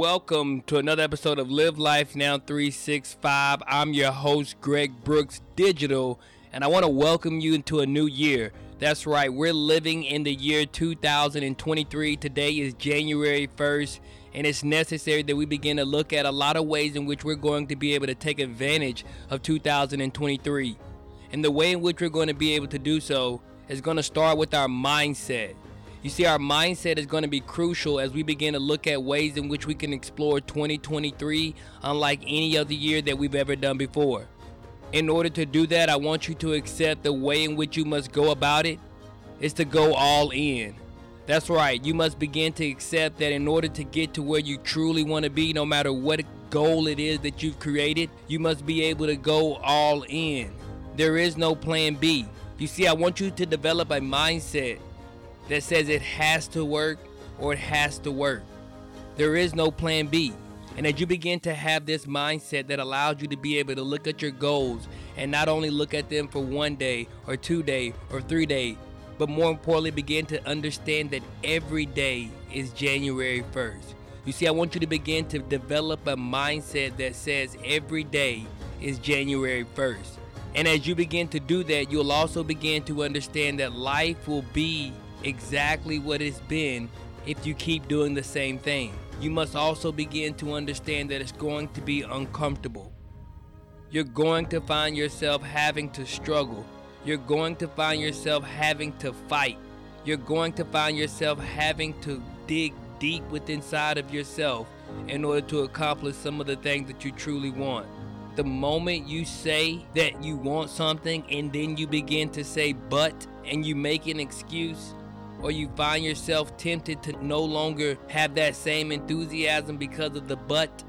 welcome to another episode of Live Life Now 365. I'm your host, Greg Brooks Digital, and I want to welcome you into a new year. That's right, we're living in the year 2023. Today is January 1st, and it's necessary that we begin to look at a lot of ways in which we're going to be able to take advantage of 2023. And the way in which we're going to be able to do so is going to start with our mindset. You see, our mindset is going to be crucial as we begin to look at ways in which we can explore 2023 unlike any other year that we've ever done before. In order to do that, I want you to accept the way in which you must go about it is to go all in. That's right, you must begin to accept that in order to get to where you truly want to be, no matter what goal it is that you've created, you must be able to go all in. There is no plan B. You see, I want you to develop a mindset that says it has to work or it has to work. There is no plan B. And as you begin to have this mindset that allows you to be able to look at your goals and not only look at them for one day or two day or three day, but more importantly begin to understand that every day is January 1st. You see, I want you to begin to develop a mindset that says every day is January 1st. And as you begin to do that, you'll also begin to understand that life will be exactly what it's been if you keep doing the same thing. You must also begin to understand that it's going to be uncomfortable. You're going to find yourself having to struggle. You're going to find yourself having to fight. You're going to find yourself having to dig deep within inside of yourself in order to accomplish some of the things that you truly want. The moment you say that you want something and then you begin to say but and you make an excuse, or you find yourself tempted to no longer have that same enthusiasm because of the but,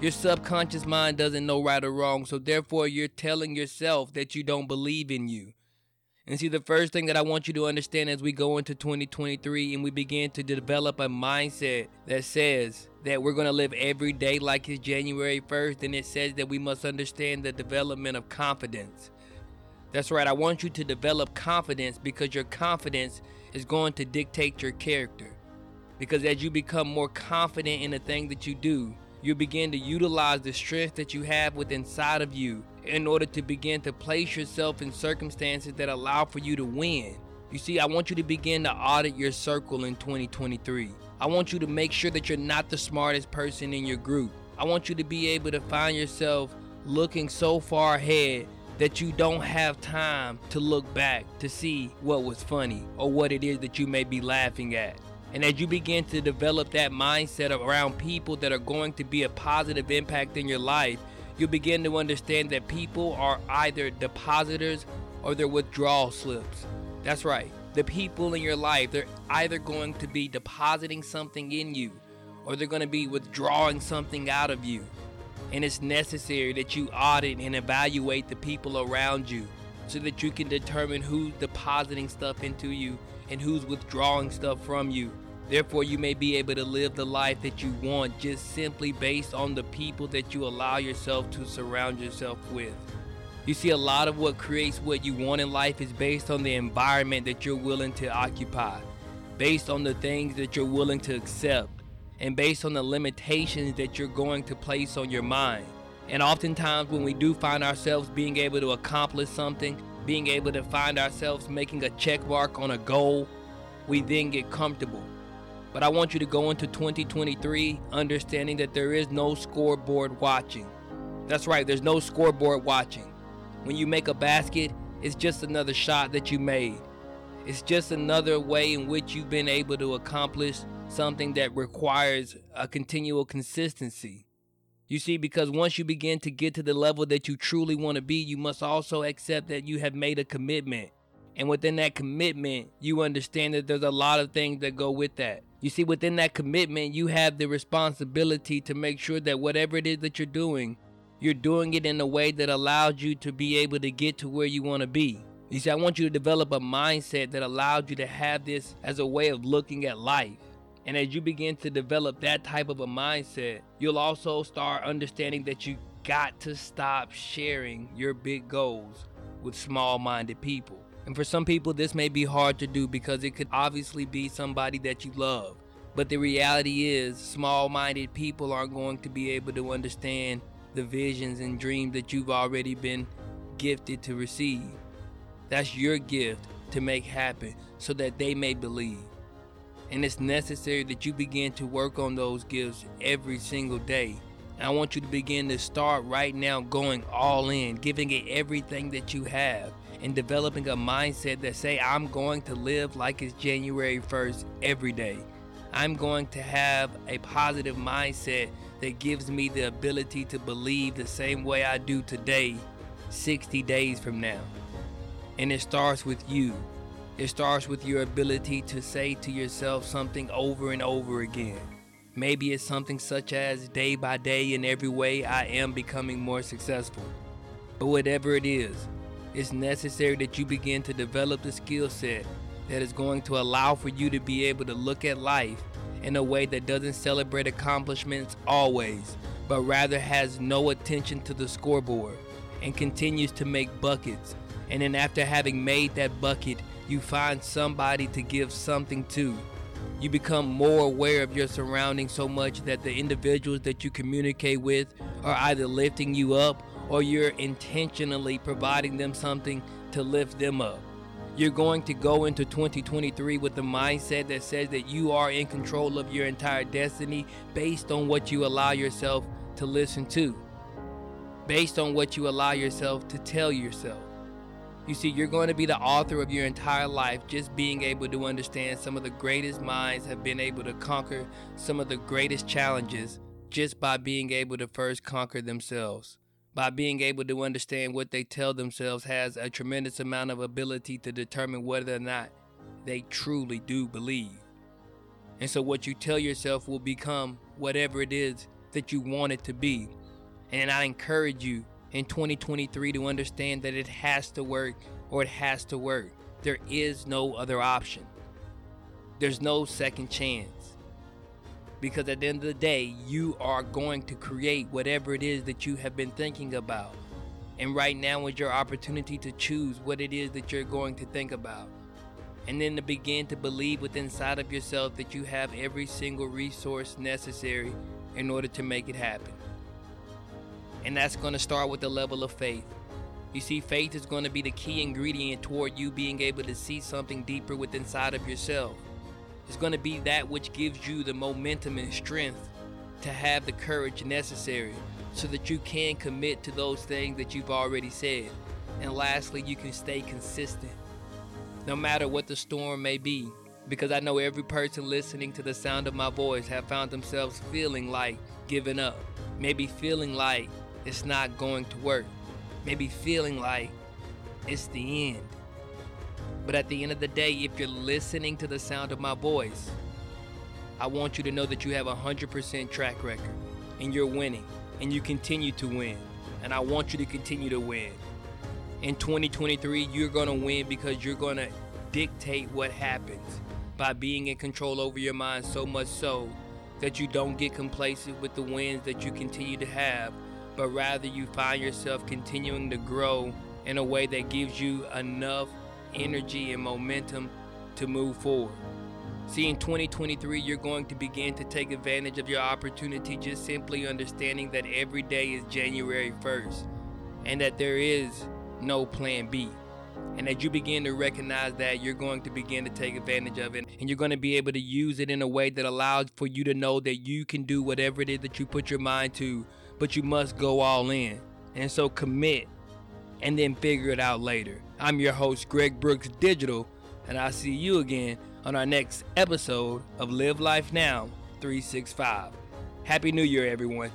your subconscious mind doesn't know right or wrong, so therefore you're telling yourself that you don't believe in you. And see, the first thing that I want you to understand as we go into 2023 and we begin to develop a mindset that says that we're going to live every day like it's January 1st, and it says that we must understand the development of confidence. That's right, I want you to develop confidence because your confidence is going to dictate your character. Because as you become more confident in the thing that you do, you begin to utilize the strength that you have within inside of you in order to begin to place yourself in circumstances that allow for you to win. You see, I want you to begin to audit your circle in 2023. I want you to make sure that you're not the smartest person in your group. I want you to be able to find yourself looking so far ahead that you don't have time to look back to see what was funny or what it is that you may be laughing at. And as you begin to develop that mindset around people that are going to be a positive impact in your life, you'll begin to understand that people are either depositors or they're withdrawal slips. That's right. The people in your life, they're either going to be depositing something in you or they're going to be withdrawing something out of you and it's necessary that you audit and evaluate the people around you so that you can determine who's depositing stuff into you and who's withdrawing stuff from you. Therefore, you may be able to live the life that you want just simply based on the people that you allow yourself to surround yourself with. You see, a lot of what creates what you want in life is based on the environment that you're willing to occupy, based on the things that you're willing to accept, and based on the limitations that you're going to place on your mind. And oftentimes, when we do find ourselves being able to accomplish something, being able to find ourselves making a check mark on a goal, we then get comfortable. But I want you to go into 2023 understanding that there is no scoreboard watching. That's right, there's no scoreboard watching. When you make a basket, it's just another shot that you made. It's just another way in which you've been able to accomplish something that requires a continual consistency. You see, because once you begin to get to the level that you truly want to be, you must also accept that you have made a commitment. And within that commitment, you understand that there's a lot of things that go with that. You see, within that commitment, you have the responsibility to make sure that whatever it is that you're doing, you're doing it in a way that allows you to be able to get to where you want to be. You see, I want you to develop a mindset that allows you to have this as a way of looking at life. And as you begin to develop that type of a mindset, you'll also start understanding that you got to stop sharing your big goals with small minded people. And for some people, this may be hard to do because it could obviously be somebody that you love. But the reality is, small minded people aren't going to be able to understand the visions and dreams that you've already been gifted to receive. That's your gift to make happen so that they may believe. And it's necessary that you begin to work on those gifts every single day. And I want you to begin to start right now going all in, giving it everything that you have, and developing a mindset that say, I'm going to live like it's January 1st every day. I'm going to have a positive mindset that gives me the ability to believe the same way I do today, 60 days from now. And it starts with you. It starts with your ability to say to yourself something over and over again. Maybe it's something such as day by day in every way I am becoming more successful. But whatever it is, it's necessary that you begin to develop the skill set that is going to allow for you to be able to look at life in a way that doesn't celebrate accomplishments always, but rather has no attention to the scoreboard and continues to make buckets and then after having made that bucket, you find somebody to give something to. You become more aware of your surroundings so much that the individuals that you communicate with are either lifting you up or you're intentionally providing them something to lift them up. You're going to go into 2023 with the mindset that says that you are in control of your entire destiny based on what you allow yourself to listen to, based on what you allow yourself to tell yourself. You see, you're going to be the author of your entire life just being able to understand some of the greatest minds have been able to conquer some of the greatest challenges just by being able to first conquer themselves. By being able to understand what they tell themselves has a tremendous amount of ability to determine whether or not they truly do believe. And so, what you tell yourself will become whatever it is that you want it to be. And I encourage you in 2023 to understand that it has to work or it has to work. There is no other option. There's no second chance. Because at the end of the day, you are going to create whatever it is that you have been thinking about. And right now is your opportunity to choose what it is that you're going to think about. And then to begin to believe within inside of yourself that you have every single resource necessary in order to make it happen. And that's going to start with the level of faith. You see, faith is going to be the key ingredient toward you being able to see something deeper within inside of yourself. It's going to be that which gives you the momentum and strength to have the courage necessary so that you can commit to those things that you've already said. And lastly, you can stay consistent no matter what the storm may be. Because I know every person listening to the sound of my voice have found themselves feeling like giving up, maybe feeling like it's not going to work. Maybe feeling like it's the end. But at the end of the day, if you're listening to the sound of my voice, I want you to know that you have a 100% track record and you're winning and you continue to win. And I want you to continue to win. In 2023, you're going to win because you're going to dictate what happens by being in control over your mind so much so that you don't get complacent with the wins that you continue to have but rather you find yourself continuing to grow in a way that gives you enough energy and momentum to move forward. See, in 2023, you're going to begin to take advantage of your opportunity just simply understanding that every day is January 1st and that there is no plan B. And as you begin to recognize that, you're going to begin to take advantage of it. And you're going to be able to use it in a way that allows for you to know that you can do whatever it is that you put your mind to but you must go all in. And so commit and then figure it out later. I'm your host, Greg Brooks Digital, and I'll see you again on our next episode of Live Life Now 365. Happy New Year, everyone.